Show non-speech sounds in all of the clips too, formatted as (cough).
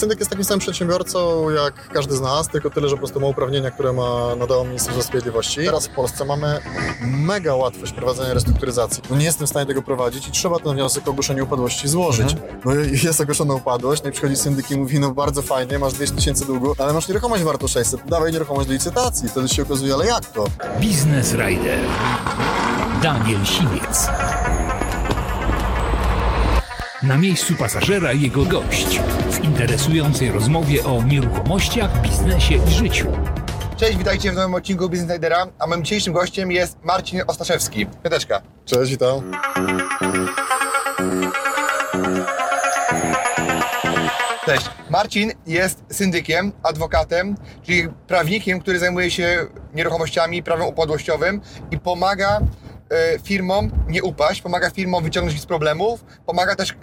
Syndyk jest takim samym przedsiębiorcą jak każdy z nas, tylko tyle, że po prostu ma uprawnienia, które ma nadało Ministerstwo Sprawiedliwości. Teraz w Polsce mamy mega łatwość prowadzenia restrukturyzacji. No nie jestem w stanie tego prowadzić i trzeba ten wniosek o ogłoszenie upadłości złożyć. No i (laughs) jest ogłoszona upadłość, no i przychodzi syndyk i mówi, no bardzo fajnie, masz 200 tysięcy długu, ale masz nieruchomość warto 600, dawaj nieruchomość do licytacji. Wtedy się okazuje, ale jak to? Biznes Rider. Daniel Siwiec. Na miejscu pasażera jego gość w interesującej rozmowie o nieruchomościach, biznesie i życiu. Cześć, witajcie w nowym odcinku Business a moim dzisiejszym gościem jest Marcin Ostaszewski. Piąteczka. Cześć, witam. Cześć. Marcin jest syndykiem, adwokatem, czyli prawnikiem, który zajmuje się nieruchomościami, prawem upadłościowym i pomaga firmom nie upaść, pomaga firmom wyciągnąć ich z problemów, pomaga też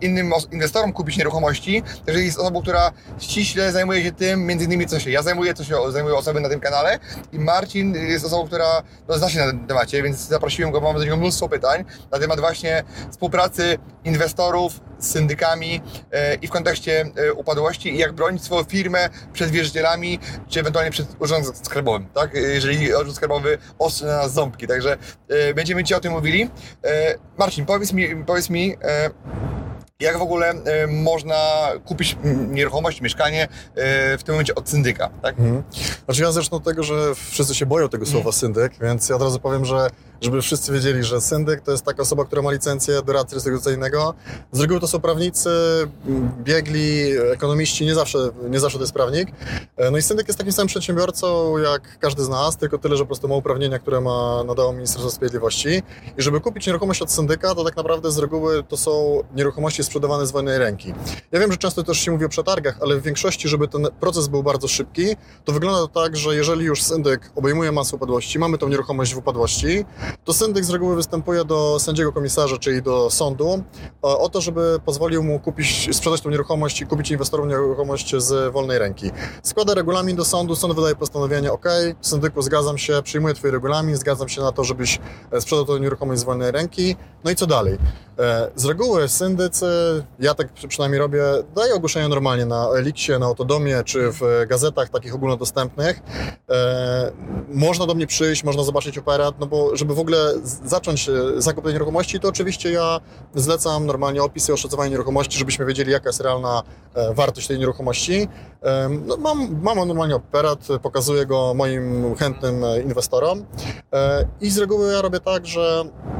innym inwestorom kupić nieruchomości. Także jest osobą, która ściśle zajmuje się tym, między innymi co się ja zajmuję, co się zajmują osoby na tym kanale i Marcin jest osobą, która no, zna się na tym temacie, więc zaprosiłem go, mam do niego mnóstwo pytań na temat właśnie współpracy inwestorów z syndykami e, i w kontekście e, upadłości i jak bronić swoją firmę przed wierzycielami, czy ewentualnie przed urzędem skarbowym, tak? Jeżeli urząd skarbowy ostrzy na nas ząbki, także będziemy Ci o tym mówili. E, Marcin, powiedz mi, powiedz mi e, jak w ogóle e, można kupić nieruchomość, mieszkanie e, w tym momencie od syndyka, tak? Mhm. Znaczy ja zacznę od tego, że wszyscy się boją tego słowa syndyk, więc ja od razu powiem, że żeby wszyscy wiedzieli, że syndyk to jest taka osoba, która ma licencję doradcy restrukturyzacyjnego. Z reguły to są prawnicy, biegli, ekonomiści, nie zawsze, nie zawsze to jest prawnik. E, No i syndyk jest takim samym przedsiębiorcą jak każdy z nas, tylko tyle, że po prostu ma uprawnienia, które ma nadało Ministerstwo Sprawiedliwości. I żeby kupić nieruchomość od syndyka, to tak naprawdę z reguły to są nieruchomości sprzedawane z wolnej ręki. Ja wiem, że często też się mówi o przetargach, ale w większości, żeby ten proces był bardzo szybki, to wygląda to tak, że jeżeli już syndyk obejmuje masę upadłości, mamy tą nieruchomość w upadłości, to syndyk z reguły występuje do sędziego komisarza, czyli do sądu, o o to, żeby pozwolił mu kupić, sprzedać tą nieruchomość i kupić inwestorom nieruchomość z wolnej ręki. Składa regulamin do sądu, sąd wydaje postanowienie, ok, syndyku zgadzam się, przyjmuję twój regulamin, zgadzam się na to, żebyś e, sprzedał tą nieruchomość z wolnej ręki, no i co dalej? E, Z reguły syndycy, ja tak przy- przynajmniej robię, daję ogłoszenia normalnie na Eliksie, na Autodomie, czy w gazetach takich ogólnodostępnych. E, Można do mnie przyjść, można zobaczyć operat, no bo żeby w ogóle zacząć e, zakup tej nieruchomości, to oczywiście ja zlecam normalnie opis i oszacowanie nieruchomości, żebyśmy wiedzieli, jaka jest realna e, wartość tej nieruchomości. E, No, mam, mam normalnie operat, pokazuję go moim chętnym e, inwestorom E, i z reguły ja robię tak, że E,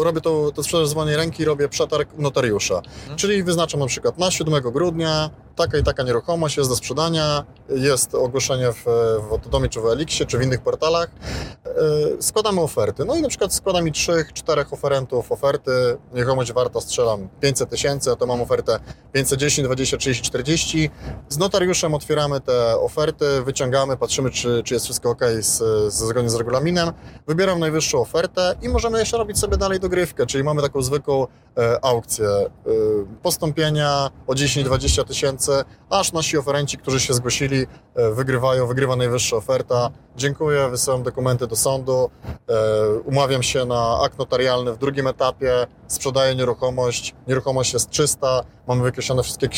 robię to, to sprzedaż z wolnej ręki, robię przetarg notariusza. Czyli wyznaczam na przykład na 7 grudnia taka i taka nieruchomość jest do sprzedania, jest ogłoszenie w, w Autodomie, czy w Eliksie, czy w innych portalach. E, Składamy oferty. No i na przykład składa mi trzech, czterech oferentów oferty. Nieruchomość warta strzelam 500 tysięcy, a to mam ofertę 510, 20, 30, 40. Z notariuszem otwieramy te oferty, wyciągamy, patrzymy, czy, czy jest wszystko ok z, z, zgodnie z regulaminem. Wybieram najwyższą ofertę i możemy jeszcze robić sobie dalej dogrywkę, czyli mamy taką zwykłą e, aukcję e, postąpienia o 10-20 tysięcy, aż nasi oferenci, którzy się zgłosili, e, wygrywają, wygrywa najwyższa oferta. Dziękuję, wysyłam dokumenty do sądu, e, umawiam się na akt notarialny w drugim etapie, sprzedaję nieruchomość, nieruchomość jest czysta, mamy wykreślone wszystkie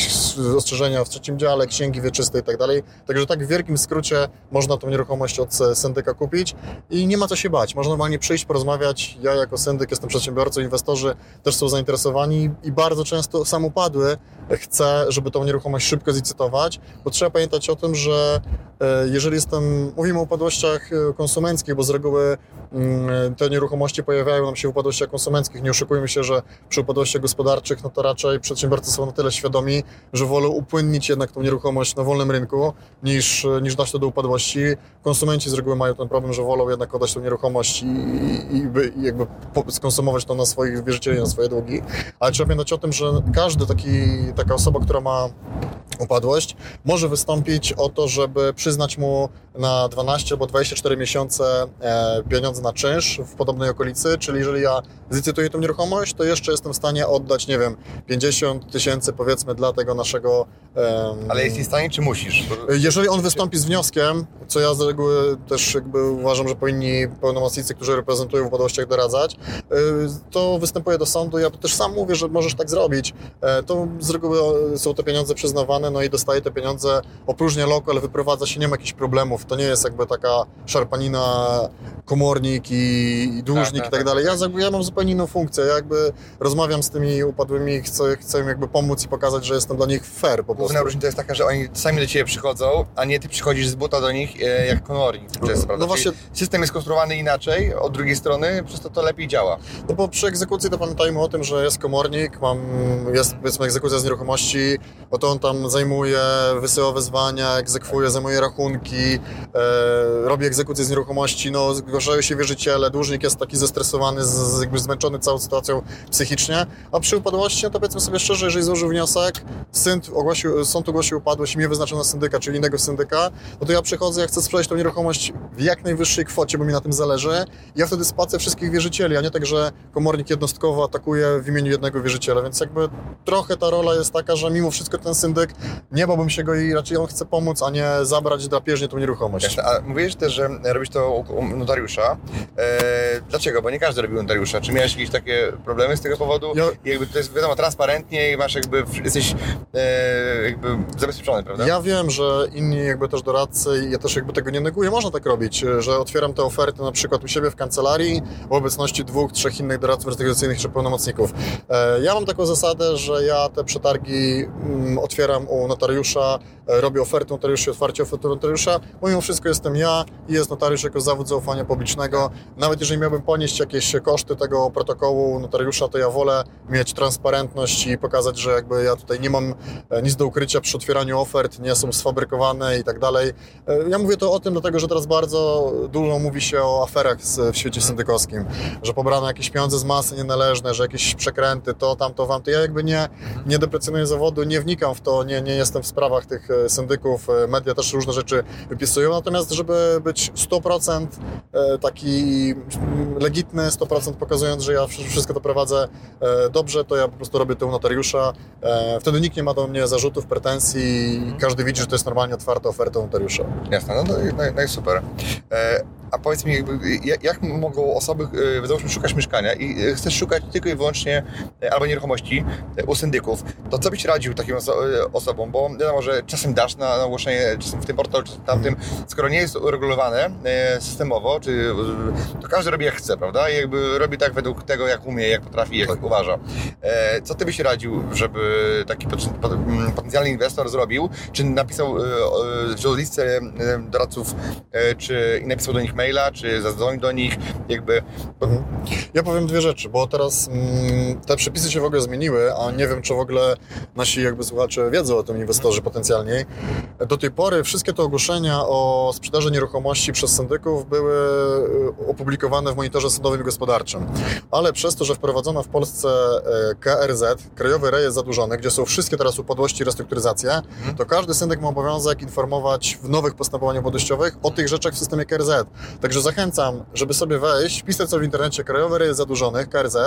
ostrzeżenia w trzecim dziale, księgi wieczyste i tak dalej. Także tak w wielkim skrócie można tą nieruchomość od e, syndyka kupić i nie ma co się bać. Można normalnie przyjść, porozmawiać. Ja jako syndyk jestem przedsiębiorcą, inwestorzy też są zainteresowani i bardzo często sam upadły chcę, żeby tą nieruchomość szybko zlicytować, bo trzeba pamiętać o tym, że e, jeżeli jestem, mówimy o upadłościach e, konsumenckich, bo z reguły mm, te nieruchomości pojawiają nam się w upadłościach konsumenckich. Nie oszukujmy się, że przy upadłościach gospodarczych, no to raczej przedsiębiorcy są na tyle świadomi, że wolą upłynnić jednak tą nieruchomość na wolnym rynku, niż, niż dać to do upadłości. Konsumenci z reguły mają ten problem, że wolą jednak oddać tą nieruchomość i, i, i by- i jakby skonsumować to na swoich wierzycieli, na swoje długi. Ale trzeba pamiętać o tym, że każdy taki, taka osoba, która ma upadłość, może wystąpić o to, żeby przyznać mu na 12 albo 24 miesiące e, pieniądze na czynsz w podobnej okolicy, czyli jeżeli ja zlicytuję tą nieruchomość, to jeszcze jestem w stanie oddać, nie wiem, 50 tysięcy powiedzmy dla tego naszego... em, Ale jesteś w stanie, czy musisz? Jeżeli on wystąpi z wnioskiem, co ja z reguły też jakby uważam, że powinni pełnomocnicy, którzy reprezentują w upadłościach doradzać, y, to występuje do sądu. Ja też sam mówię, że możesz tak zrobić. E, To z reguły są te pieniądze przyznawane, no i dostaje te pieniądze, opróżnia lokal, wyprowadza się, nie ma jakichś problemów. To nie jest jakby taka szarpanina, komornik i, i dłużnik Tak, tak, i tak tak, dalej. Ja, tak. ja mam zupełnie inną funkcję. Ja jakby rozmawiam z tymi upadłymi, chcę, chcę im jakby pomóc i pokazać, że jestem dla nich fair po prostu. Główna różnica jest taka, że oni sami do ciebie przychodzą, a nie ty przychodzisz z buta do nich e, jak komornik. Często, prawda? No właśnie- Czyli System jest konstruowany inaczej od drugiej strony, przez to to lepiej działa. No bo przy egzekucji to pamiętajmy o tym, że jest komornik, mam, jest powiedzmy egzekucja z nieruchomości, oto on tam zajmuje, wysyła wezwania, egzekwuje, zajmuje rachunki, e, robi egzekucję z nieruchomości, no zgłaszają się wierzyciele, dłużnik jest taki zestresowany, z, jakby zmęczony całą sytuacją psychicznie, a przy upadłości, no to powiedzmy sobie szczerze, jeżeli złożył wniosek, sąd ogłosił, sąd ogłosił upadłość i mnie wyznaczono syndyka, czyli innego syndyka, no to ja przychodzę, ja chcę sprzedać tą nieruchomość w jak najwyższej kwocie, bo mi na tym zależy, ja wtedy spłacę wszystkich wierzycieli, a nie tak, że komornik jednostkowo atakuje w imieniu jednego wierzyciela, więc jakby trochę ta rola jest taka, że mimo wszystko ten syndyk, nie bałbym się go i raczej on chce pomóc, a nie zabrać drapieżnie tą nieruchomość. Jasne. A mówisz też, że robisz to u notariusza. E, dlaczego? Bo nie każdy robi u notariusza. Czy miałeś jakieś takie problemy z tego powodu? Ja- I jakby to jest wiadomo transparentnie i masz jakby, jesteś e, jakby zabezpieczony, prawda? Ja wiem, że inni jakby też doradcy, ja też jakby tego nie neguję, można tak robić, że otwieram te oferty na przykład u siebie w kancelarii w obecności dwóch, trzech innych doradców restytucyjnych czy pełnomocników. E, Ja mam taką zasadę, że ja te przetargi mm, otwieram u notariusza, e, robię ofertę notariusza, otwarcie oferty notariusza, mimo wszystko jestem ja i jest notariusz jako zawód zaufania publicznego. Nawet jeżeli miałbym ponieść jakieś koszty tego protokołu notariusza, to ja wolę mieć transparentność i pokazać, że jakby ja tutaj nie mam e, nic do ukrycia przy otwieraniu ofert, nie są sfabrykowane i tak dalej. E, Ja mówię to o tym, dlatego że teraz bardzo dużo mówi się o aferach w świecie syndykowskim, że pobrano jakieś pieniądze z masy nienależne, że jakieś przekręty, to, tamto, wam. To ja jakby nie, nie deprecjonuję zawodu, nie wnikam w to, nie, nie jestem w sprawach tych e, syndyków, e, media też różne rzeczy wypisują, natomiast żeby być 100% e, taki mm, legitny, 100% pokazując, że ja wsz- wszystko to prowadzę dobrze, to ja po prostu robię to u notariusza. Wtedy nikt nie ma do mnie zarzutów, pretensji i każdy widzi, że to jest normalnie otwarta oferta notariusza. Jasne, no, no, no, no i super. A powiedz mi, jakby, jak, mogą osoby, e, załóżmy, szukasz mieszkania i e, chcesz szukać tylko i wyłącznie e, albo nieruchomości u syndyków, to co byś radził takim oso- osobom? Bo wiadomo, że czasem dasz na, na ogłoszenie, czasem w tym portalu, w tamtym, skoro nie jest uregulowane systemowo, czy, to każdy robi jak chce, prawda? I jakby robi tak według tego, jak umie, jak potrafi, jak uważa. E, co ty byś radził, żeby taki pot- pot- m, potencjalny inwestor zrobił? Czy napisał, wziął listę doradców, czy i napisał do nich maila, czy zadzwonił do nich, jakby... Bo, Ja powiem dwie rzeczy, bo teraz mm, te przepisy się w ogóle zmieniły, a nie wiem, czy w ogóle nasi jakby słuchacze wiedzą o tym inwestorzy potencjalni. Do tej pory wszystkie te ogłoszenia o sprzedaży nieruchomości przez syndyków były y, opublikowane w monitorze sądowym i gospodarczym. Ale przez to, że wprowadzono w Polsce e, KRZ, Krajowy Rejestr Zadłużonych, gdzie są wszystkie teraz upadłości i restrukturyzacje, to każdy syndyk ma obowiązek informować w nowych postępowaniach upadłościowych o tych rzeczach w systemie KRZ. Także zachęcam, żeby sobie wejść, wpisać sobie w internecie Krajowy Rejestr Zadłużonych, KRZ,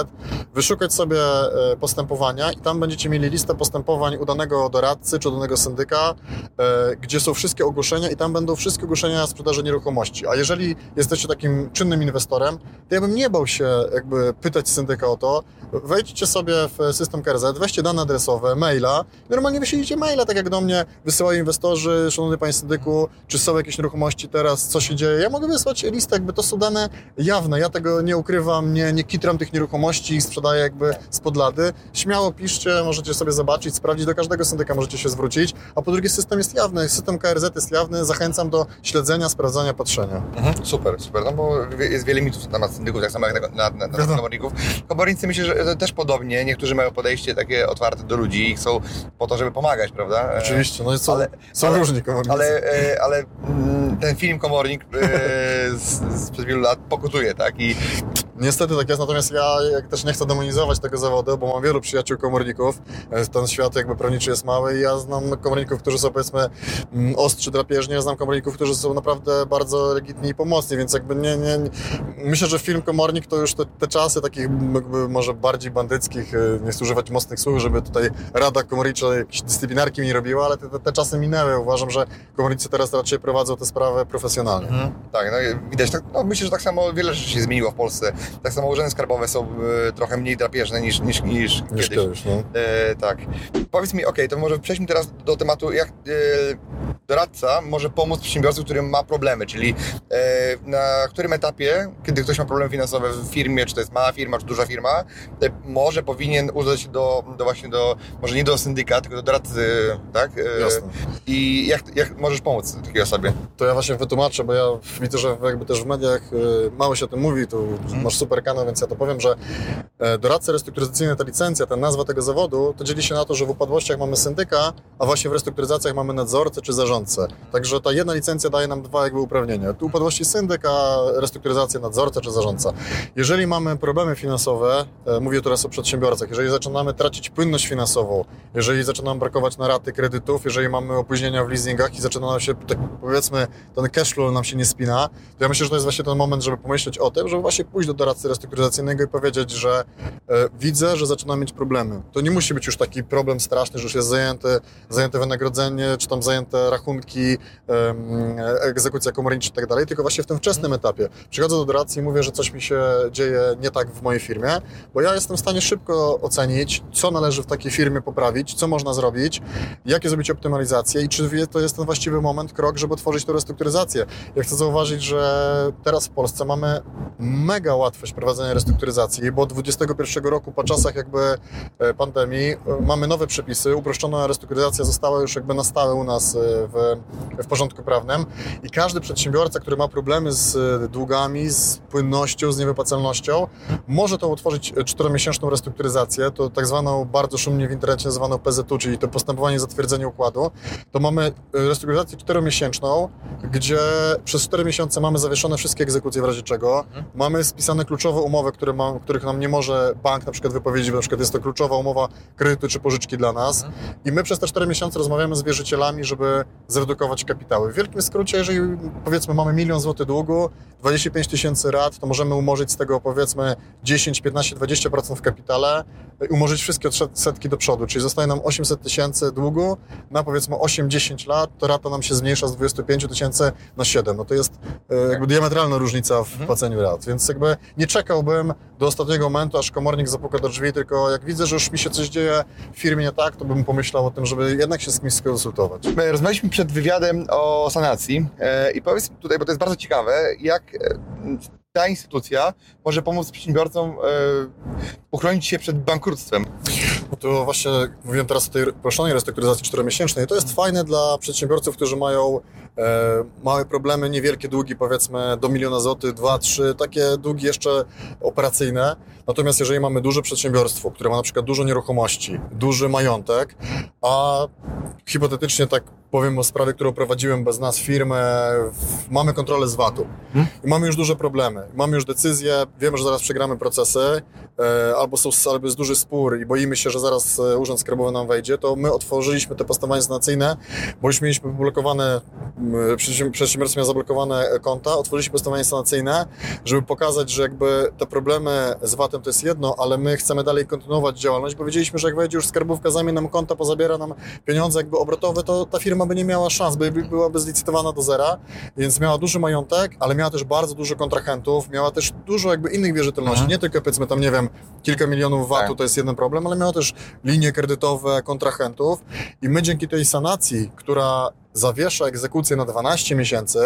wyszukać sobie e, postępowania i tam będziecie mieli listę postępowań u danego doradcy czy danego syndyka, e, gdzie są wszystkie ogłoszenia i tam będą wszystkie ogłoszenia sprzedaży nieruchomości. A jeżeli jesteście takim czynnym inwestorem, to ja bym nie bał się jakby pytać syndyka o to. Wejdźcie sobie w system KRZ, weźcie dane adresowe, maila. Normalnie wyślijcie maila, tak jak do mnie wysyłają inwestorzy, szanowny panie syndyku, czy są jakieś nieruchomości teraz, co się dzieje. Ja mogę wysłać listę, jakby to są dane jawne. Ja tego nie ukrywam, nie, nie kitram tych nieruchomości i sprzedaję jakby spod lady. Śmiało piszcie, możecie sobie zobaczyć, sprawdzić, do każdego syndyka możecie się zwrócić. A po drugie system jest jawny, system KRZ jest jawny, zachęcam do śledzenia, sprawdzania, patrzenia. Mhm, super, super, no bo jest wiele mitów na temat syndyków, tak samo jak na, na, komorników. Komornicy myślę, że też podobnie, niektórzy mają podejście takie otwarte do ludzi i chcą po to, żeby pomagać, prawda? E, Oczywiście, no i są, ale- są ale- różni komornicy. Ale, e, ale mm, ten film Komornik e, (laughs) z, przez wielu lat pokutuje, tak? I Niestety tak jest, natomiast ja też nie chcę demonizować tego zawodu, bo mam wielu przyjaciół komorników. E, Ten świat jakby prawniczy jest mały i ja znam komorników, którzy są powiedzmy mm, ostrzy drapieżnie, znam komorników, którzy są naprawdę bardzo legitni i pomocni, więc jakby nie, nie, nie myślę, że film Komornik to już te, te czasy takich może bardziej bandyckich, e, nie chcę używać mocnych słów, żeby tutaj Rada Komornicza jakieś dyscyplinarki mi nie robiła, ale te, te, czasy minęły. Uważam, że komornicy teraz raczej prowadzą tę sprawę profesjonalnie. Tak, no widać, tak, no myślę, że tak samo wiele rzeczy się zmieniło w Polsce. Tak samo urzędy skarbowe są e, trochę mniej drapieżne niż, niż, niż, Niż kiedyś. kiedyś, no. E, tak. Powiedz mi, okej, to może przejdźmy teraz do tematu, jak e, doradca może pomóc przedsiębiorcy, który ma problemy, czyli e, na którym etapie, kiedy ktoś ma problemy finansowe w firmie, czy to jest mała firma, czy duża firma, może powinien udać się do, do właśnie do, może nie do syndyka, tylko do doradcy, tak? Jasne. I jak, jak możesz pomóc takiej osobie? To ja właśnie wytłumaczę, bo ja widzę, że jakby też w mediach mało się o tym mówi, tu masz super kanał, więc ja to powiem, że e, doradca restrukturyzacyjny, ta licencja, ta nazwa tego zawodu, to dzieli się na to, że w upadłościach mamy syndyka, a właśnie w restrukturyzacjach mamy nadzorcę czy zarządcę. Także ta jedna licencja daje nam dwa jakby uprawnienia. Tu upadłości syndyk, a restrukturyzacja nadzorca czy zarządca. Jeżeli mamy problemy finansowe, e, mówię teraz o przedsiębiorcach, jeżeli zaczynamy tracić płynność finansową, jeżeli zaczyna nam brakować na raty kredytów, jeżeli mamy opóźnienia w leasingach i zaczyna się, tak powiedzmy, ten cash flow nam się nie spina, to ja myślę, że to jest właśnie ten moment, żeby pomyśleć o tym, żeby właśnie pójść do doradcy restrukturyzacyjnego i powiedzieć, że e, widzę, że zaczynam mieć problemy. To nie musi być już taki problem straszny, że już jest zajęte, zajęte wynagrodzenie, czy tam zajęte rachunki, em, egzekucja komornicza i tak dalej, tylko właśnie w tym wczesnym etapie. Przychodzę do doradcy i mówię, że coś mi się dzieje nie tak w mojej firmie, bo ja jestem w stanie szybko ocenić, co należy w takiej firmie poprawić, co można zrobić, jakie zrobić optymalizacje i czy to jest ten właściwy moment, krok, żeby otworzyć tą restrukturyzację. Ja chcę zauważyć, że teraz w Polsce mamy mega łatwość prowadzenia restrukturyzacji, bo od 2021 roku, po czasach jakby e, pandemii, e, mamy nowe przepisy, uproszczona restrukturyzacja została już jakby na stałe u nas e, w, w porządku prawnym i każdy przedsiębiorca, który ma problemy z długami, z płynnością, z niewypłacalnością, może to utworzyć czteromiesięczną restrukturyzację, to tak zwaną bardzo szumnie w internecie nazywaną PZU, czyli to postępowanie zatwierdzenia układu. To mamy restrukturyzację czteromiesięczną, gdzie przez cztery miesiące mamy zawieszone wszystkie egzekucje w razie czego. Mamy spisane kluczowe umowy, które ma, których nam nie może bank na przykład wypowiedzieć, bo na przykład jest to kluczowa umowa kredytu czy pożyczki dla nas. I my przez te cztery miesiące rozmawiamy z wierzycielami, żeby zredukować kapitały. W wielkim skrócie, jeżeli powiedzmy mamy milion złotych długu, 25 tysięcy rat, to możemy umorzyć z tego powiedzmy 10, 15, 20% w kapitale, i umorzyć wszystkie odsetki do przodu, czyli zostaje nam 800 tysięcy długu na powiedzmy 8-10 lat, to rata nam się zmniejsza z 25 tysięcy na 7. No to jest e, jakby diametralna różnica w płaceniu rat, więc jakby nie czekałbym do ostatniego momentu, aż komornik zapuka do drzwi, tylko jak widzę, że już mi się coś dzieje w firmie nie tak, to bym pomyślał o tym, żeby jednak się z kimś skonsultować. My rozmawialiśmy przed wywiadem o sanacji e, i powiedz tutaj, bo to jest bardzo ciekawe, jak e, ta instytucja może pomóc przedsiębiorcom e, uchronić się przed bankructwem. No to właśnie mówiłem teraz o tej proszonej restrukturyzacji czteromiesięcznej. To jest fajne dla przedsiębiorców, którzy mają małe problemy, niewielkie długi, powiedzmy do miliona złotych, dwa, trzy, takie długi jeszcze operacyjne. Natomiast jeżeli mamy duże przedsiębiorstwo, które ma na przykład dużo nieruchomości, duży majątek, a hipotetycznie tak powiem o sprawie, którą prowadziłem bez nas firmę, mamy kontrolę z VAT-u i mamy już duże problemy. Mamy już decyzję, wiemy, że zaraz przegramy procesy, e, albo, są, albo jest duży spór i boimy się, że zaraz e, Urząd Skarbowy nam wejdzie, to my otworzyliśmy te postępowania sanacyjne, bo już mieliśmy blokowane, m, przedsiębior- przedsiębiorstwo miało zablokowane e, konta, otworzyliśmy postępowanie sanacyjne, żeby pokazać, że jakby te problemy z VAT-em to jest jedno, ale my chcemy dalej kontynuować działalność, bo wiedzieliśmy, że jak wejdzie już skarbówka, zajmie nam konta, pozabiera nam pieniądze jakby obrotowe, to ta firma by nie miała szans, by by- byłaby zlicytowana do zera, więc miała duży majątek, ale miała też bardzo dużo kontrahentów, miała też dużo jakby innych wierzytelności, Mhm. nie tylko powiedzmy tam, nie wiem, kilka milionów VAT-u Tak. to jest jeden problem, ale miała też linie kredytowe, kontrahentów i my dzięki tej sanacji, która zawiesza egzekucję na 12 miesięcy,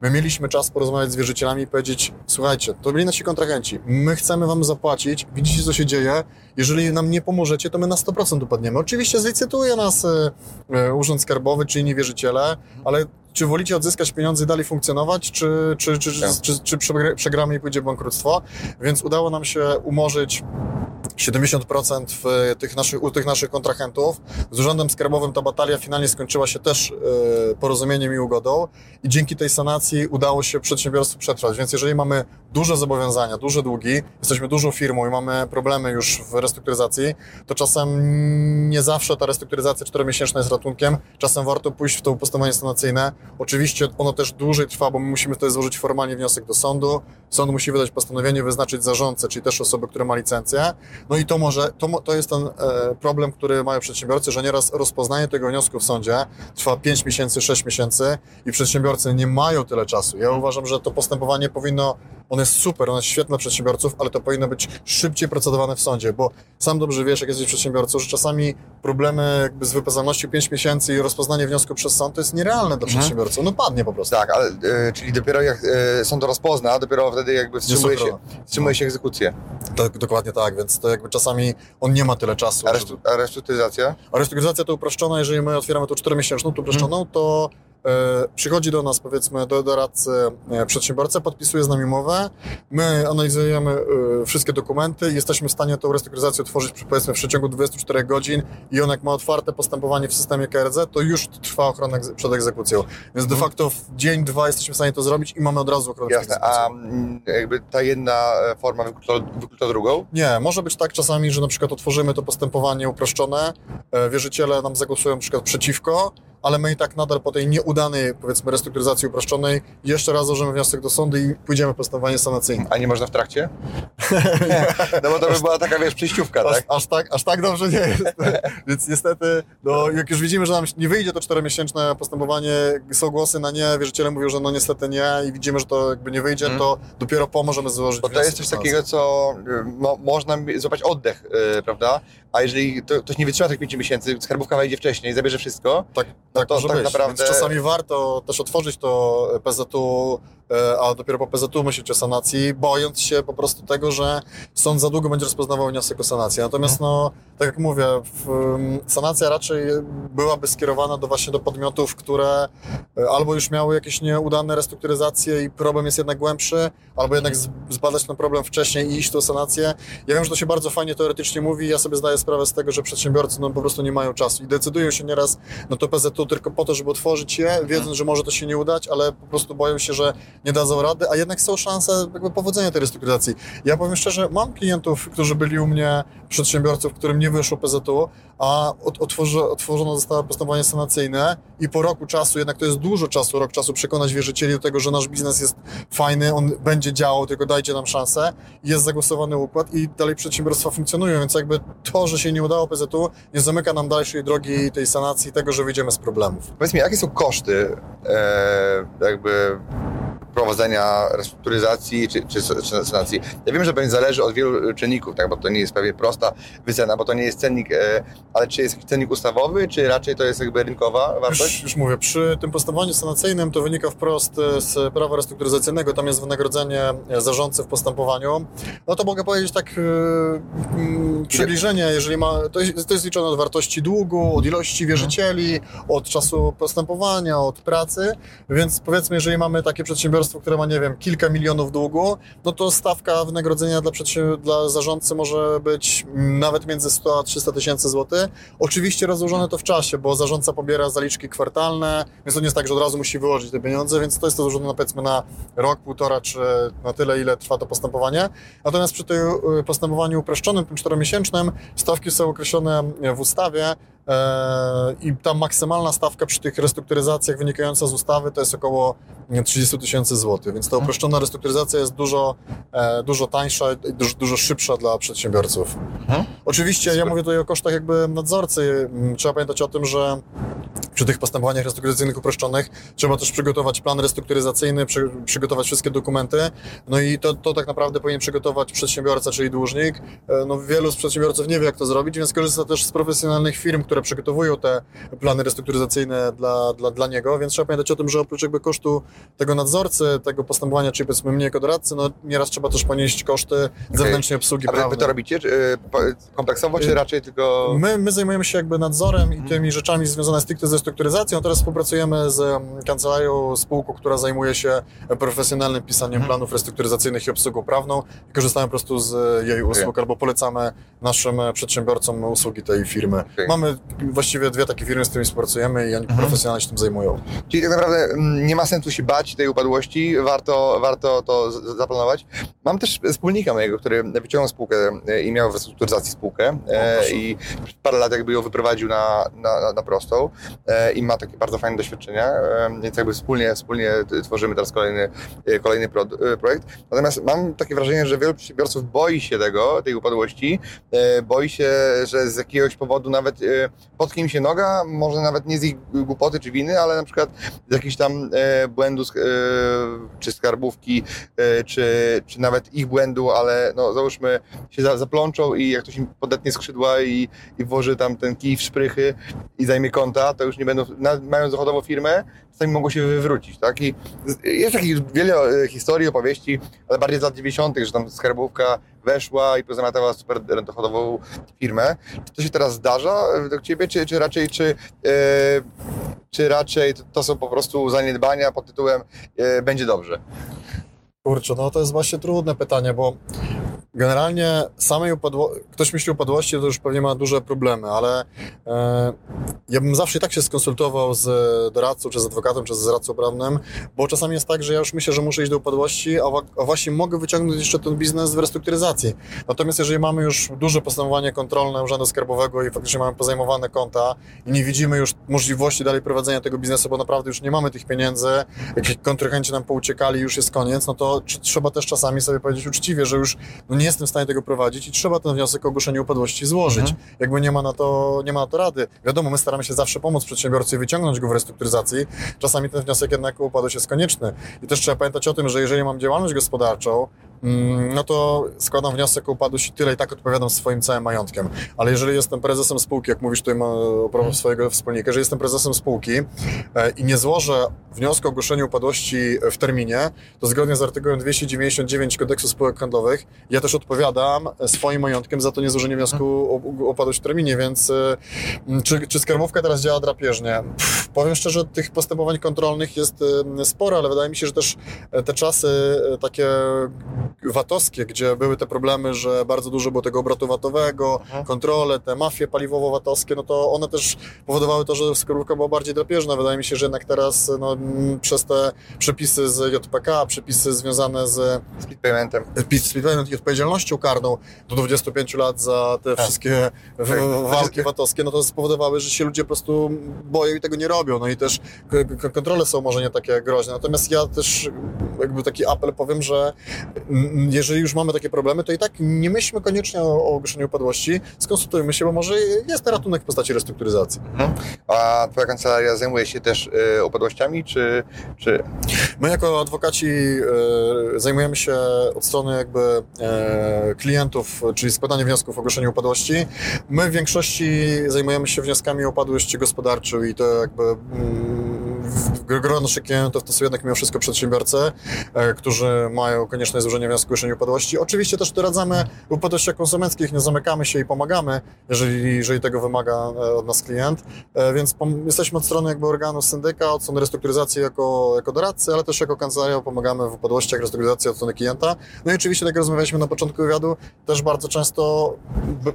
my mieliśmy czas porozmawiać z wierzycielami i powiedzieć, słuchajcie, to byli nasi kontrahenci, my chcemy wam zapłacić, widzicie co się dzieje, jeżeli nam nie pomożecie, to my na 100% upadniemy. Oczywiście zlicytuje nas e, e, Urząd Skarbowy czy inni wierzyciele, ale czy wolicie odzyskać pieniądze i dalej funkcjonować, czy, czy, czy, Tak. czy, czy, przegra- przegramy i pójdzie bankructwo. Więc udało nam się umorzyć 70% w tych naszych, u tych naszych kontrahentów. Z Urzędem Skarbowym ta batalia finalnie skończyła się też e, porozumieniem i ugodą i dzięki tej sanacji udało się przedsiębiorstwu przetrwać. Więc jeżeli mamy duże zobowiązania, duże długi, jesteśmy dużą firmą i mamy problemy już w restrukturyzacji, to czasem nie zawsze ta restrukturyzacja czteromiesięczna jest ratunkiem. Czasem warto pójść w to postępowanie sanacyjne. Oczywiście ono też dłużej trwa, bo my musimy tutaj złożyć formalnie wniosek do sądu. Sąd musi wydać postanowienie, wyznaczyć zarządcę, czyli też osobę, która ma licencję. No i to może, to, to jest ten e, problem, który mają przedsiębiorcy, że nieraz rozpoznanie tego wniosku w sądzie trwa 5 miesięcy, 6 miesięcy i przedsiębiorcy nie mają tyle czasu. Ja uważam, że to postępowanie powinno, ono jest super, ono jest świetne dla przedsiębiorców, ale to powinno być szybciej procedowane w sądzie, bo sam dobrze wiesz, jak jesteś przedsiębiorcą, że czasami problemy jakby z wypłacalnością 5 miesięcy i rozpoznanie wniosku przez sąd to jest nierealne dla przedsiębiorcy. No padnie po prostu. Tak, ale e, czyli dopiero jak e, sąd to rozpozna, dopiero wtedy jakby wstrzymuje się, ochrona. wstrzymuje się egzekucję. Tak, dokładnie tak, więc to jakby czasami on nie ma tyle czasu. A, żeby- to uproszczona, jeżeli my otwieramy tą 4-miesięczną, to uproszczoną, to przychodzi do nas, powiedzmy, do doradcy e, przedsiębiorca, podpisuje z nami umowę, my analizujemy e, wszystkie dokumenty i jesteśmy w stanie tą restrukturyzację otworzyć, powiedzmy, w przeciągu 24 godzin i on jak ma otwarte postępowanie w systemie KRZ, to już trwa ochrona przed egzekucją. Więc de facto w dzień, dwa jesteśmy w stanie to zrobić i mamy od razu ochronę przed Jasne, egzekucją. a jakby ta jedna e, forma wyklucza, wyklucza drugą? Nie, może być tak czasami, że na przykład otworzymy to postępowanie uproszczone, e, wierzyciele nam zagłosują na przykład przeciwko, ale my i tak nadal po tej nieudanej, powiedzmy, restrukturyzacji uproszczonej jeszcze raz złożymy wniosek do sądu i pójdziemy w postępowanie sanacyjne. A nie można w trakcie? (laughs) no bo to by była taka, wiesz, przejściówka, Aż, tak? aż, tak, aż tak dobrze nie jest. (laughs) Więc niestety, no, jak już widzimy, że nam nie wyjdzie to czteromiesięczne postępowanie, są głosy na nie, wierzyciele mówią, że no niestety nie i widzimy, że to jakby nie wyjdzie, Mhm. to dopiero pomożemy złożyć Bo to jest coś takiego, co y, mo, można złapać oddech, y, prawda? A jeżeli to, ktoś nie wytrzyma tych 5 miesięcy, skarbówka wejdzie wcześniej, zabierze wszystko, Tak, tak to może tak być. naprawdę- Więc czasami warto też otworzyć to PZU, e, a dopiero po PZU myśleć o sanacji, bojąc się po prostu tego, że sąd za długo będzie rozpoznawał wniosek o sanację. Natomiast, no, tak jak mówię, ym, sanacja raczej byłaby skierowana do właśnie do podmiotów, które e, albo już miały jakieś nieudane restrukturyzacje i problem jest jednak głębszy, albo jednak zbadać ten problem wcześniej i iść tą sanację. Ja wiem, że to się bardzo fajnie teoretycznie mówi, ja sobie zdaję sprawę z tego, że przedsiębiorcy no, po prostu nie mają czasu i decydują się nieraz na to PZU tylko po to, żeby otworzyć je, wiedząc, że może to się nie udać, ale po prostu boją się, że nie dadzą rady, a jednak są szanse jakby powodzenia tej restrukturyzacji. Ja powiem szczerze, mam klientów, którzy byli u mnie, przedsiębiorców, którym nie wyszło PZU, a otworzy, otworzone zostało postępowanie sanacyjne i po roku czasu, jednak to jest dużo czasu, rok czasu, przekonać wierzycieli do tego, że nasz biznes jest fajny, on będzie działał, tylko dajcie nam szansę. Jest zagłosowany układ i dalej przedsiębiorstwa funkcjonują, więc jakby to, że się nie udało PZU, nie zamyka nam dalszej drogi tej sanacji, tego, że wyjdziemy z problemów. Powiedz mi, jakie są koszty e, jakby prowadzenia restrukturyzacji czy, czy, czy sanacji? Ja wiem, że będzie zależy od wielu czynników, tak, bo to nie jest pewnie prosta wycena, bo to nie jest cennik, e, ale czy jest jakiś cennik ustawowy, czy raczej to jest jakby rynkowa wartość? Już, już mówię, przy tym postępowaniu sanacyjnym to wynika wprost e, z prawa restrukturyzacyjnego, tam jest wynagrodzenie e, zarządcy w postępowaniu. No to mogę powiedzieć tak, mm, przybliżenie, jeżeli ma, to jest, to jest liczone od wartości długu, od ilości wierzycieli, od czasu postępowania, od pracy, więc powiedzmy, jeżeli mamy takie przedsiębiorstwo, które ma, nie wiem, kilka milionów długu, no to stawka wynagrodzenia dla, dla zarządcy może być mm, nawet między 100 a 300 tysięcy złotych. Oczywiście rozłożone to w czasie, bo zarządca pobiera zaliczki kwartalne, więc to nie jest tak, że od razu musi wyłożyć te pieniądze, więc to jest to złożone na, powiedzmy na rok, półtora, czy na tyle, ile trwa to postępowanie. Natomiast przy tym y, postępowaniu uproszczonym, tym czteromiesięcznym, stawki są określone w ustawie i ta maksymalna stawka przy tych restrukturyzacjach wynikająca z ustawy to jest około nie, 30 tysięcy złotych, więc ta uproszczona restrukturyzacja jest dużo, e, dużo tańsza i dużo, dużo szybsza dla przedsiębiorców. Mhm. Oczywiście ja mówię tutaj o kosztach jakby nadzorcy. Mm, Trzeba pamiętać o tym, że przy tych postępowaniach restrukturyzacyjnych uproszczonych trzeba też przygotować plan restrukturyzacyjny, przy, przygotować wszystkie dokumenty. No i to, to tak naprawdę powinien przygotować przedsiębiorca, czyli dłużnik. E, No, wielu z przedsiębiorców nie wie, jak to zrobić, więc korzysta też z profesjonalnych firm, które przygotowują te plany restrukturyzacyjne dla, dla, dla niego, więc trzeba pamiętać o tym, że oprócz jakby kosztu tego nadzorcy, tego postępowania, czyli powiedzmy mnie jako doradcy, no nieraz trzeba też ponieść koszty zewnętrznej obsługi A wy, to robicie e, kompleksowo, czy Y, raczej tylko... My, my zajmujemy się jakby nadzorem Mhm. i tymi rzeczami związanymi stricte ze restrukturyzacją. Teraz współpracujemy z mm, kancelarią, spółką, która zajmuje się profesjonalnym pisaniem Mhm. planów restrukturyzacyjnych i obsługą prawną. I korzystamy po prostu z jej usług albo polecamy naszym przedsiębiorcom usługi tej firmy. Okej. Mamy właściwie dwie takie firmy, z którymi współpracujemy i oni Mhm. profesjonalnie się tym zajmują. Czyli tak naprawdę mm, nie ma sensu się bać tej upadłości, warto, warto to zaplanować. Mam też wspólnika mojego, który wyciągnął spółkę e, i miał w restrukturyzacji spółkę e, proszę. i parę lat jakby ją wyprowadził na, na, na- prostą e, i ma takie bardzo fajne doświadczenia, e, więc jakby wspólnie, wspólnie tworzymy teraz kolejny, e, kolejny pro, e, projekt. Natomiast mam takie wrażenie, że wielu przedsiębiorców boi się tego, tej upadłości, e, boi się, że z jakiegoś powodu nawet e, potknie im się noga, może nawet nie z ich głupoty czy winy, ale na przykład z jakichś tam e, błędu e, czy skarbówki, e, czy, czy nawet ich błędu, ale no załóżmy się za, zaplączą i jak ktoś im podetnie skrzydła i, i włoży tam ten kij w szprychy i zajmie konta, to już nie będą, na, mając dochodową firmę, czasami mogą się wywrócić, tak? I jest takich wiele e, historii, opowieści, ale bardziej z lat 90., że tam skarbówka weszła i pozamiatała super dochodową firmę. Czy to się teraz zdarza e, według Ciebie, czy, czy raczej, czy, e, czy raczej to, są po prostu zaniedbania pod tytułem będzie dobrze? Kurczę, no to jest właśnie trudne pytanie, bo generalnie samej upadło... ktoś myśli o upadłości, to już pewnie ma duże problemy, ale e, ja bym zawsze i tak się skonsultował z doradcą, czy z adwokatem, czy z radcą prawnym, bo czasami jest tak, że ja już myślę, że muszę iść do upadłości, a, a właśnie mogę wyciągnąć jeszcze ten biznes w restrukturyzacji. Natomiast jeżeli mamy już duże postępowanie kontrolne Urzędu Skarbowego i faktycznie mamy pozajmowane konta i nie widzimy już możliwości dalej prowadzenia tego biznesu, bo naprawdę już nie mamy tych pieniędzy, jak kontryhenci nam pouciekali, już jest koniec, no to tr- trzeba też czasami sobie powiedzieć uczciwie, że już no nie jestem w stanie tego prowadzić i trzeba ten wniosek o ogłoszenie upadłości złożyć. Mhm. Jakby nie ma, na to, nie ma na to rady. Wiadomo, my staramy się zawsze pomóc przedsiębiorcy i wyciągnąć go w restrukturyzacji. Czasami ten wniosek jednak o upadłość jest konieczny. I też trzeba pamiętać o tym, że jeżeli mam działalność gospodarczą, no to składam wniosek o upadłość i tyle i tak odpowiadam swoim całym majątkiem. Ale jeżeli jestem prezesem spółki, jak mówisz tutaj o prawo swojego wspólnika, jeżeli jestem prezesem spółki e, i nie złożę wniosku o ogłoszenie upadłości w terminie, to zgodnie z artykułem 299 kodeksu spółek handlowych ja też odpowiadam swoim majątkiem za to niezłożenie wniosku o, upadłość w terminie, więc e, czy, czy skarbówka teraz działa drapieżnie? Pff, powiem szczerze, tych postępowań kontrolnych jest e, sporo, ale wydaje mi się, że też e, te czasy e, takie VAT-owskie, gdzie były te problemy, że bardzo dużo było tego obrotu VAT-owego, Mhm. kontrole, te mafie paliwowo-VAT-owskie, no to one też powodowały to, że skarbówka była bardziej drapieżna. Wydaje mi się, że jednak teraz no, m, przez te przepisy z JPK, przepisy związane z Split paymentem. Speedpayment i odpowiedzialnością karną do 25 lat za te Tak. wszystkie Tak. walki VAT-owskie, no to spowodowały, że się ludzie po prostu boją i tego nie robią. No i też kontrole są może nie takie groźne. Natomiast ja też jakby taki apel powiem, że jeżeli już mamy takie problemy, to i tak nie myślmy koniecznie o, o ogłoszeniu upadłości, skonsultujmy się, bo może jest ratunek w postaci restrukturyzacji. A Twoja kancelaria zajmuje się też e, upadłościami, czy, czy My jako adwokaci e, zajmujemy się od strony jakby e, klientów, czyli składanie wniosków o ogłoszenie upadłości. My w większości zajmujemy się wnioskami o upadłość gospodarczą i to jakby um, w- grono klientów to są jednak mimo wszystko przedsiębiorcy, e, którzy mają konieczne złożenie wniosku o upadłości. Oczywiście też doradzamy w upadłościach konsumenckich, nie zamykamy się i pomagamy, jeżeli, jeżeli tego wymaga e, od nas klient. E, Więc jesteśmy od strony jakby organu syndyka, od strony restrukturyzacji jako, jako doradcy, ale też jako kancelaria pomagamy w upadłościach restrukturyzacji od strony klienta. No i oczywiście, tak jak rozmawialiśmy na początku wywiadu, też bardzo często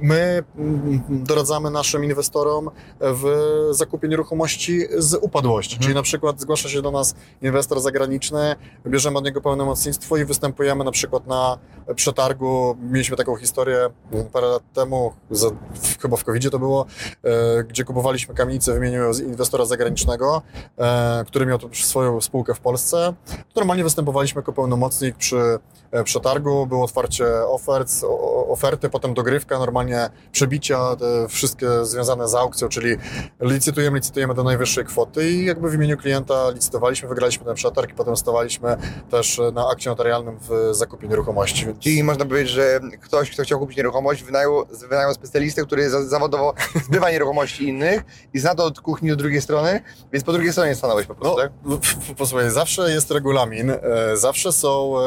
my mm, doradzamy naszym inwestorom w zakupie nieruchomości z upadłości. Czyli na przykład zgłasza się do nas inwestor zagraniczny, bierzemy od niego pełnomocnictwo i występujemy na przykład na przetargu. Mieliśmy taką historię parę lat temu, za, chyba w covid to było, e, gdzie kupowaliśmy kamienicę w imieniu inwestora zagranicznego, e, który miał tu swoją spółkę w Polsce. Normalnie występowaliśmy jako pełnomocnik przy e, przetargu, było otwarcie ofert, oferty, potem dogrywka, normalnie przebicia, wszystkie związane z aukcją, czyli licytujemy, licytujemy do najwyższej kwoty i jakby w imieniu klienta klienta, licytowaliśmy, wygraliśmy ten przetarg i potem stawaliśmy też e, na akcie notarialnym w zakupie nieruchomości. Więc... Czyli można powiedzieć, że ktoś, kto chciał kupić nieruchomość, wynajął, wynajął specjalistę, który za- zawodowo (laughs) zbywa nieruchomości innych i zna to od kuchni do drugiej strony, więc po drugiej stronie stanąłeś po prostu, No, tak? posłuchaj, zawsze jest regulamin, e, zawsze są e,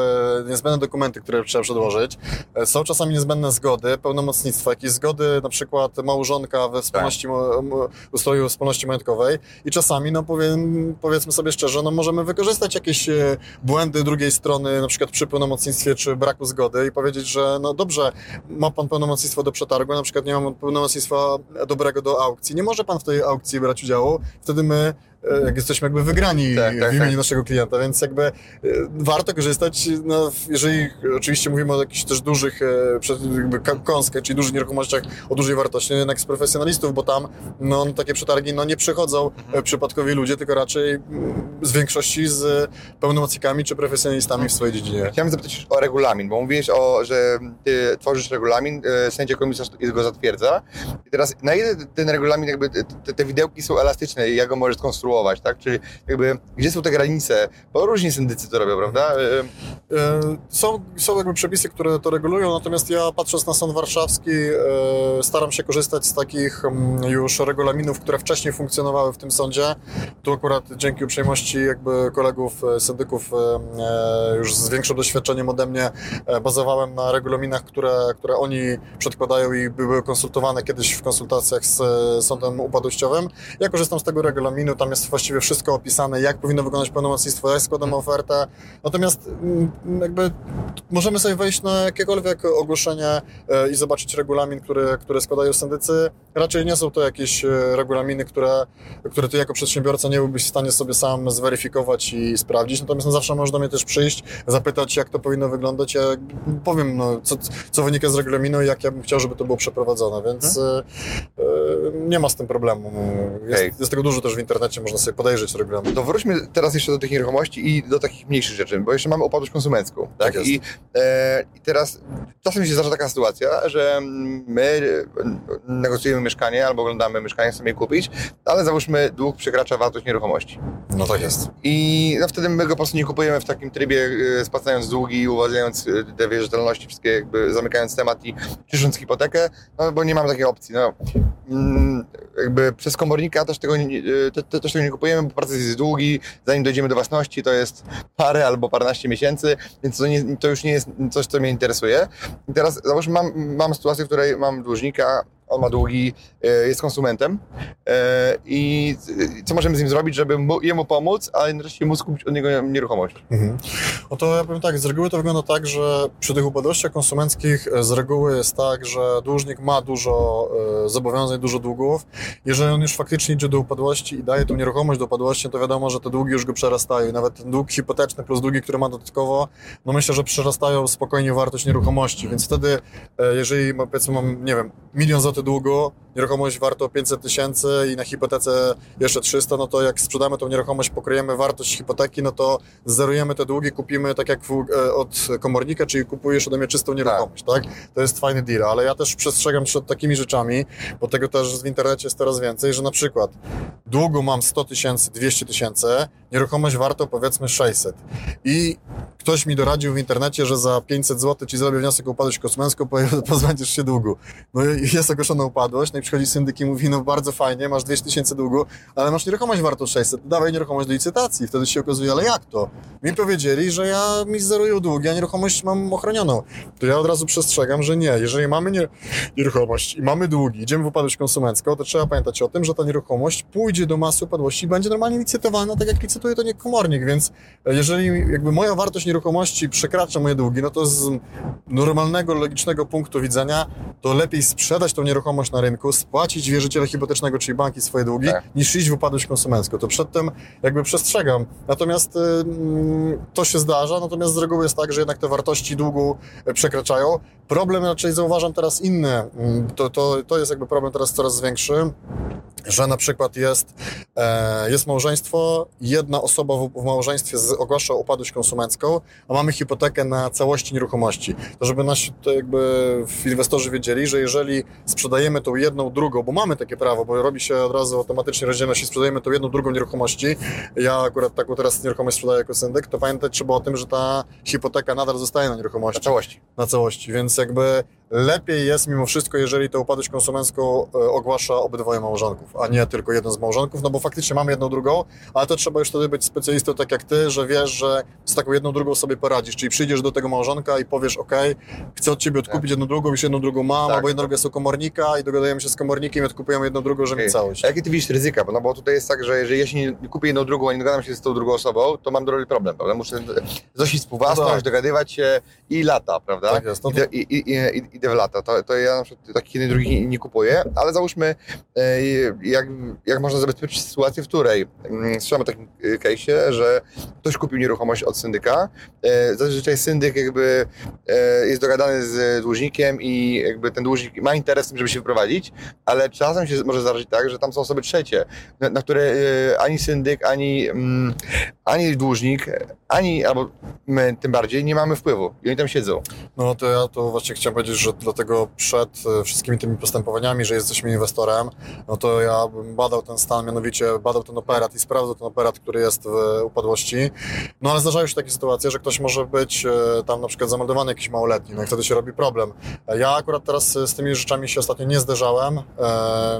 niezbędne dokumenty, które trzeba przedłożyć, są czasami niezbędne zgody, pełnomocnictwa, jakieś zgody, na przykład małżonka we wspólności, mo- ustroju wspólności majątkowej i czasami, no powiem, powiedzmy sobie szczerze, no możemy wykorzystać jakieś e, błędy drugiej strony, na przykład przy pełnomocnictwie czy braku zgody i powiedzieć, że no dobrze, ma pan pełnomocnictwo do przetargu, na przykład nie mam pełnomocnictwa dobrego do aukcji, nie może pan w tej aukcji brać udziału, wtedy my jak jesteśmy jakby wygrani Tak, tak, w imieniu tak. naszego klienta, więc jakby e, warto korzystać, no, jeżeli oczywiście mówimy o jakichś też dużych e, jakby ka- kąskach, czyli dużych nieruchomościach o dużej wartości, no jednak z profesjonalistów, bo tam no, takie przetargi no, nie przychodzą Mhm. e, przypadkowi ludzie, tylko raczej z większości z pełnomocnikami czy profesjonalistami w swojej dziedzinie. Chciałem zapytać o regulamin, bo mówiłeś, o, że ty tworzysz regulamin, e, sędzia komisarz go zatwierdza. I teraz na ile ten regulamin, jakby te, te widełki są elastyczne i jak go możesz tak? Czyli jakby, gdzie są te granice? Bo różni syndycy to robią, prawda? E, E, Są, są jakby przepisy, które to regulują, natomiast ja patrząc na sąd warszawski e, staram się korzystać z takich mm, już regulaminów, które wcześniej funkcjonowały w tym sądzie. Tu akurat dzięki uprzejmości jakby kolegów, syndyków już z większym doświadczeniem ode mnie bazowałem na regulaminach, które, które oni przedkładają i były konsultowane kiedyś w konsultacjach z sądem upadłościowym. Ja korzystam z tego regulaminu, tam jest właściwie wszystko opisane, jak powinno wyglądać pełnomocnictwo, jak składamy ofertę, Natomiast mm, jakby możemy sobie wejść na jakiekolwiek ogłoszenie e, i zobaczyć regulamin, który, który składają syndycy. Raczej nie są to jakieś e, regulaminy, które, które ty jako przedsiębiorca nie byłbyś w stanie sobie sam zweryfikować i sprawdzić. Natomiast no, zawsze można mnie też przyjść, zapytać, jak to powinno wyglądać. Ja powiem, no, co, co wynika z regulaminu i jak ja bym chciał, żeby to było przeprowadzone, więc e, nie ma z tym problemu. Jest, jest tego dużo też w internecie, można sobie podejrzeć regulamin. To wróćmy teraz jeszcze do tych nieruchomości i do takich mniejszych rzeczy, bo jeszcze mamy upadłość konsumencką, tak? Tak. I, e, I teraz czasem się zdarza taka sytuacja, że my e, negocjujemy mieszkanie albo oglądamy mieszkanie, chcemy je kupić, ale załóżmy dług przekracza wartość nieruchomości. No tak jest. I no, wtedy my go po prostu nie kupujemy w takim trybie, e, spłacając długi, uwalniając e, te wierzytelności, wszystkie jakby zamykając temat i ciesząc hipotekę, no bo nie mamy takiej opcji. No, mm, jakby przez komornika też tego, nie, te, te, też tego nie kupujemy, bo proces jest długi, zanim dojdziemy do własności, to jest parę albo paręnaście miesięcy, więc to, nie, to już nie jest coś, co mnie interesuje. I teraz załóżmy, mam, mam sytuację, w której mam dłużnika, on ma długi, e, jest konsumentem e, i co możemy z nim zrobić, żeby mu, jemu pomóc, a jednocześnie móc kupić od niego nieruchomość. Mhm. No to ja powiem tak, z reguły to wygląda tak, że przy tych upadłościach konsumenckich e, z reguły jest tak, że dłużnik ma dużo zobowiązań, dużo długów. Jeżeli on już faktycznie idzie do upadłości i daje tą nieruchomość do upadłości, to wiadomo, że te długi już go przerastają. Nawet ten dług hipoteczny plus długi, które ma dodatkowo, no myślę, że przerastają spokojnie wartość nieruchomości. Więc wtedy, jeżeli powiedzmy mam, nie wiem, milion złotych długu, nieruchomość warto 500 tysięcy i na hipotece jeszcze 300, no to jak sprzedamy tą nieruchomość, pokryjemy wartość hipoteki, no to zerujemy te długi, kupimy tak jak w, e, od komornika, czyli kupujesz ode mnie czystą nieruchomość, tak. To jest fajny deal, ale ja też przestrzegam przed takimi rzeczami, bo tego też w internecie jest coraz więcej, że na przykład długu mam 100 tysięcy, 200 tysięcy, nieruchomość warto powiedzmy 600 i ktoś mi doradził w internecie, że za 500 zł ci zrobię wniosek o upadłość konsumencką, (laughs) po- pozbędziesz się długu. No i jest ogłoszona upadłość, no przychodzi syndyk i mówi, no bardzo fajnie, masz 200 tysięcy długu, ale masz nieruchomość wartą 600, dawaj nieruchomość do licytacji. Wtedy się okazuje, ale jak to? Mi powiedzieli, że ja mi zerują długi, a nieruchomość mam ochronioną. To ja od razu przestrzegam, że nie. Jeżeli mamy nie, nieruchomość i mamy długi, idziemy w upadłość konsumencką, to trzeba pamiętać o tym, że ta nieruchomość pójdzie do masy upadłości i będzie normalnie licytowana, tak jak licytuje to nie komornik, więc e, jeżeli jakby moja wartość nieruchomości przekracza moje długi, no to z normalnego, logicznego punktu widzenia, to lepiej sprzedać tą nieruchomość na rynku, spłacić wierzyciela hipotecznego, czyli banki swoje długi, Tak. niż iść w upadłość konsumencką. To przed tym jakby przestrzegam. Natomiast to się zdarza, natomiast z reguły jest tak, że jednak te wartości długu e, przekraczają. Problem raczej zauważam teraz inny. To, to, to jest jakby problem teraz coraz większy, że na przykład jest e, jest małżeństwo, jedna osoba w, w małżeństwie z, ogłasza upadłość konsumencką, a mamy hipotekę na całości nieruchomości. To żeby nasi to jakby inwestorzy wiedzieli, że jeżeli sprzedajemy tą jedną, drugą, bo mamy takie prawo, bo robi się od razu automatycznie rozdzielność i sprzedajemy tą jedną, drugą nieruchomości, ja akurat taką teraz nieruchomość sprzedaję jako syndyk, to pamiętać trzeba o tym, że ta hipoteka nadal zostaje na nieruchomości. Na całości. na całości, więc jakby lepiej jest mimo wszystko, jeżeli tę upadłość konsumencką e, ogłasza obydwoje małżonków, a nie tylko jeden z małżonków, no bo faktycznie mamy jedną drugą, ale to trzeba już wtedy być specjalistą tak jak ty, że wiesz, że z taką jedną drugą sobie poradzisz, czyli przyjdziesz do tego małżonka i powiesz, ok, chcę od ciebie odkupić jedną drugą, już jedną drugą mam, Tak. albo jedną drugą jest u komornika i dogadujemy się z komornikiem i odkupujemy jedną drugą, żeby mieć całość. A jakie ty widzisz ryzyka? No bo tutaj jest tak, że jeżeli ja się nie kupię jedną drugą, a nie dogadam się z tą drugą osobą, to mam drogi problem, prawda? Muszę znosić współwłasność, No tak. dogadywać się i lata, prawda? Tak jest, no to- i, i, i, idę w lata. To, to ja na przykład takich jednej drugiej nie kupuję, ale załóżmy, e, jak, jak można zabezpieczyć sytuację, w której mm, słyszałem o takim e, case'ie, że ktoś kupił nieruchomość od syndyka. E, Zazwyczaj syndyk jakby jest dogadany z dłużnikiem i jakby ten dłużnik ma interes w tym, żeby się wyprowadzić, ale czasem się może zdarzyć tak, że tam są osoby trzecie, na, na które ani syndyk, ani, mm, ani dłużnik, ani, albo my tym bardziej, nie mamy wpływu. I oni tam siedzą. No to ja to właśnie chciałem powiedzieć, że dlatego przed e, wszystkimi tymi postępowaniami, że jesteśmy inwestorem, no to ja bym badał ten stan, mianowicie badał ten operat i sprawdzał ten operat, który jest w upadłości. No ale zdarzają się takie sytuacje, że ktoś może być e, tam na przykład zameldowany jakiś małoletni, no i wtedy się robi problem. E, Ja akurat teraz e, z tymi rzeczami się ostatnio nie zderzałem. E,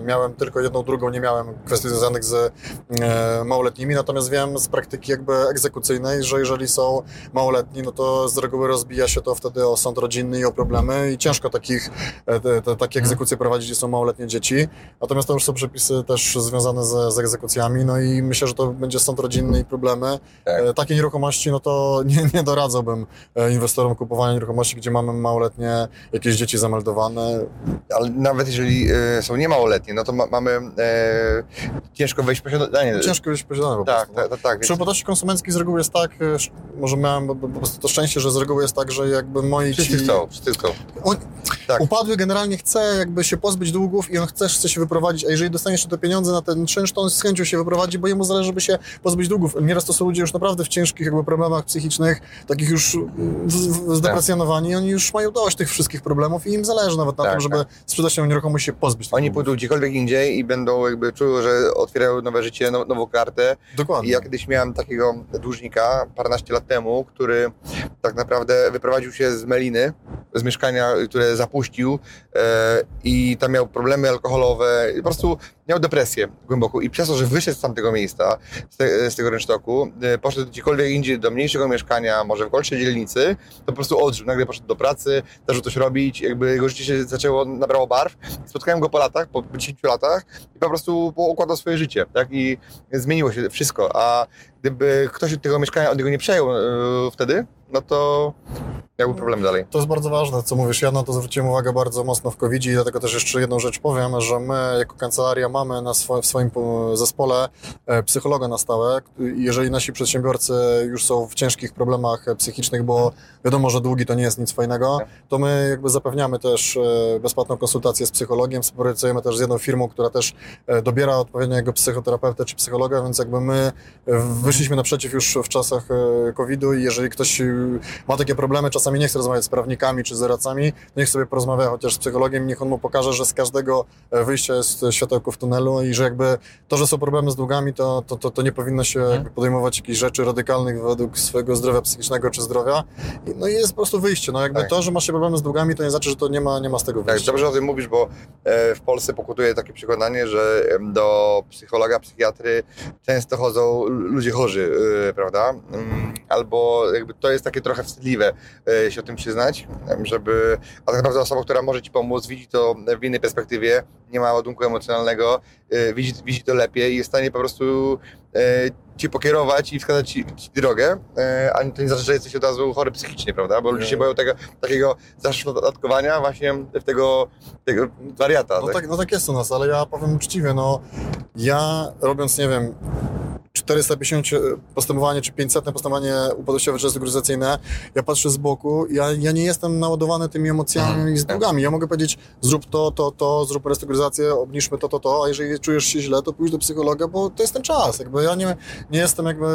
miałem tylko jedną, drugą, nie miałem kwestii związanych z e, małoletnimi, natomiast wiem z praktyki jakby egzekucyjnej, że jeżeli są małoletni, no to z reguły rozbija się to wtedy o sąd rodzinny i o problemy i ciężko takich, e, te, te, takie egzekucje prowadzić, gdzie są małoletnie dzieci. Natomiast to już są przepisy też związane z, z egzekucjami, no i myślę, że to będzie sąd rodzinny i problemy. Tak. E, Takie nieruchomości, no to nie, nie doradzałbym e, inwestorom kupowania nieruchomości, gdzie mamy małoletnie jakieś dzieci zameldowane. Ale nawet jeżeli są niemałoletnie, no to ma, mamy e, ciężko wejść w posiadanie. Ciężko być posiadane po Tak, prostu. tak, tak. tak Przy upadłości konsumenckiej z reguły jest tak, e, może miałem po- prostu to szczęście, że z reguły jest tak, że jakby moi wszyscy ci... chcą, wszyscy chcą. On, Tak. Upadły generalnie chce jakby się pozbyć długów i on chce, chce się wyprowadzić, a jeżeli dostanie jeszcze te pieniądze na ten czynsz, to on z chęcią się wyprowadzi, bo jemu zależy, żeby się pozbyć długów. Nieraz to są ludzie już naprawdę w ciężkich jakby problemach psychicznych, takich już z- zdeprecjonowani i oni już mają dość tych wszystkich problemów i im zależy nawet na Tak, tym, żeby tak. sprzedać tę nieruchomość i się pozbyć Oni długów. pójdą gdziekolwiek indziej i będą jakby czuły, że otwierają nowe życie, now, nową kartę. Dokładnie. I ja kiedyś miałem takiego dłużnika paręnaście lat temu, który tak naprawdę wyprowadził się z Meliny, z mieszkania, które zapuścił e, i tam miał problemy alkoholowe, po prostu miał depresję głęboką i przez to, że wyszedł z tamtego miejsca, z, te, z tego rynsztoku, e, poszedł gdziekolwiek indziej do mniejszego mieszkania, może w gorszej dzielnicy, to po prostu odżył. Nagle poszedł do pracy, zaczął coś robić, jakby jego życie się zaczęło, nabrało barw. Spotkałem go po latach, po 10 latach i po prostu układał swoje życie, tak? I zmieniło się wszystko, a gdyby ktoś od tego mieszkania od niego nie przejął e, wtedy, no to miałby problem dalej. To jest bardzo ważne, co mówisz. Ja na to zwróciłem uwagę bardzo mocno w covid i dlatego też jeszcze jedną rzecz powiem, że my jako kancelaria mamy na swo- w swoim po- zespole e, psychologa na stałe. Jeżeli nasi przedsiębiorcy już są w ciężkich problemach e, psychicznych, bo wiadomo, że długi to nie jest nic fajnego, to my jakby zapewniamy też e, bezpłatną konsultację z psychologiem. Współpracujemy też z jedną firmą, która też dobiera odpowiedniego psychoterapeutę czy psychologa, więc jakby my wyszliśmy naprzeciw już w czasach COVID-u i jeżeli ktoś ma takie problemy, czasami nie chce rozmawiać z prawnikami czy z doradcami, to niech sobie porozmawia chociaż z psychologiem, niech on mu pokaże, że z każdego e, wyjścia jest światełko w tunelu i że jakby to, że są problemy z długami, to, to, to, to nie powinno się jakby podejmować jakichś rzeczy radykalnych według swojego zdrowia psychicznego czy zdrowia. I, no i jest po prostu wyjście. No jakby Tak. to, że masz się problemy z długami, to nie znaczy, że to nie ma, nie ma z tego Tak, wyjścia. dobrze o tym mówisz, bo e, w Polsce pokutuje takie przekonanie, że do psychologa, psychiatry często chodzą ludzie chorzy, e, prawda? Mm, Albo jakby to jest takie trochę wstydliwe e, się o tym przyznać, żeby... A tak naprawdę osoba, która może ci pomóc, widzi to w innej perspektywie, nie ma ładunku emocjonalnego, e, widzi, widzi to lepiej i jest w stanie po prostu e, ci pokierować i wskazać ci, ci drogę, e, a to nie znaczy, że jesteś od razu chory psychicznie, prawda? Bo ludzie się boją tego, takiego zaszufladkowania właśnie w tego, tego wariata. No tak, no tak jest u nas, ale ja powiem uczciwie, no ja robiąc, nie wiem, 450 postępowanie czy 500 postępowanie upadłościowe czy restrukturyzacyjne, ja patrzę z boku, ja, ja nie jestem naładowany tymi emocjami Mhm. i z długami. Ja mogę powiedzieć, zrób to, to, to, zrób restrukturyzację, obniżmy to, to, to, a jeżeli czujesz się źle, to pójdź do psychologa, bo to jest ten czas. Jakby ja nie, nie jestem jakby,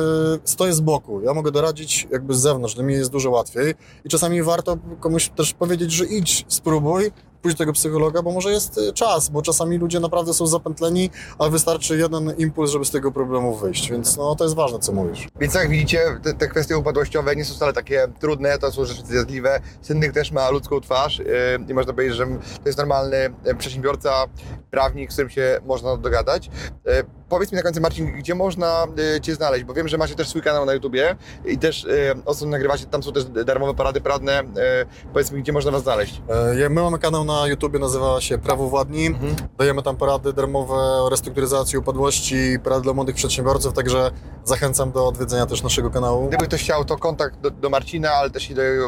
stoję z boku. Ja mogę doradzić jakby z zewnątrz, dla mnie jest dużo łatwiej i czasami warto komuś też powiedzieć, że idź, spróbuj, pójdź do tego psychologa, bo może jest y, czas, bo czasami ludzie naprawdę są zapętleni, a wystarczy jeden impuls, żeby z tego problemu wyjść, więc no to jest ważne, co mówisz. Więc jak widzicie, te, te kwestie upadłościowe nie są wcale takie trudne, to są rzeczy zjadliwe. Syndyk też ma ludzką twarz yy, i można powiedzieć, że to jest normalny e, przedsiębiorca, prawnik, z którym się można dogadać. Yy, Powiedz mi na końcu, Marcin, gdzie można y, Cię znaleźć, bo wiem, że macie też swój kanał na YouTubie i też y, osobno nagrywacie, tam są też darmowe porady prawne. Y, powiedz mi, gdzie można Was znaleźć. E, My mamy kanał na YouTubie, nazywa się Prawo Władni. Dajemy tam porady darmowe o restrukturyzacji, upadłości, porady dla młodych przedsiębiorców, także zachęcam do odwiedzenia też naszego kanału. Gdyby ktoś chciał, to kontakt do, do Marcina, ale też i do jego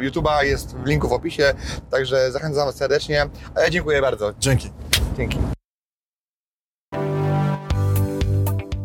y, YouTuba jest w linku w opisie, także zachęcam Was serdecznie. A ja dziękuję bardzo. Dzięki. Dzięki.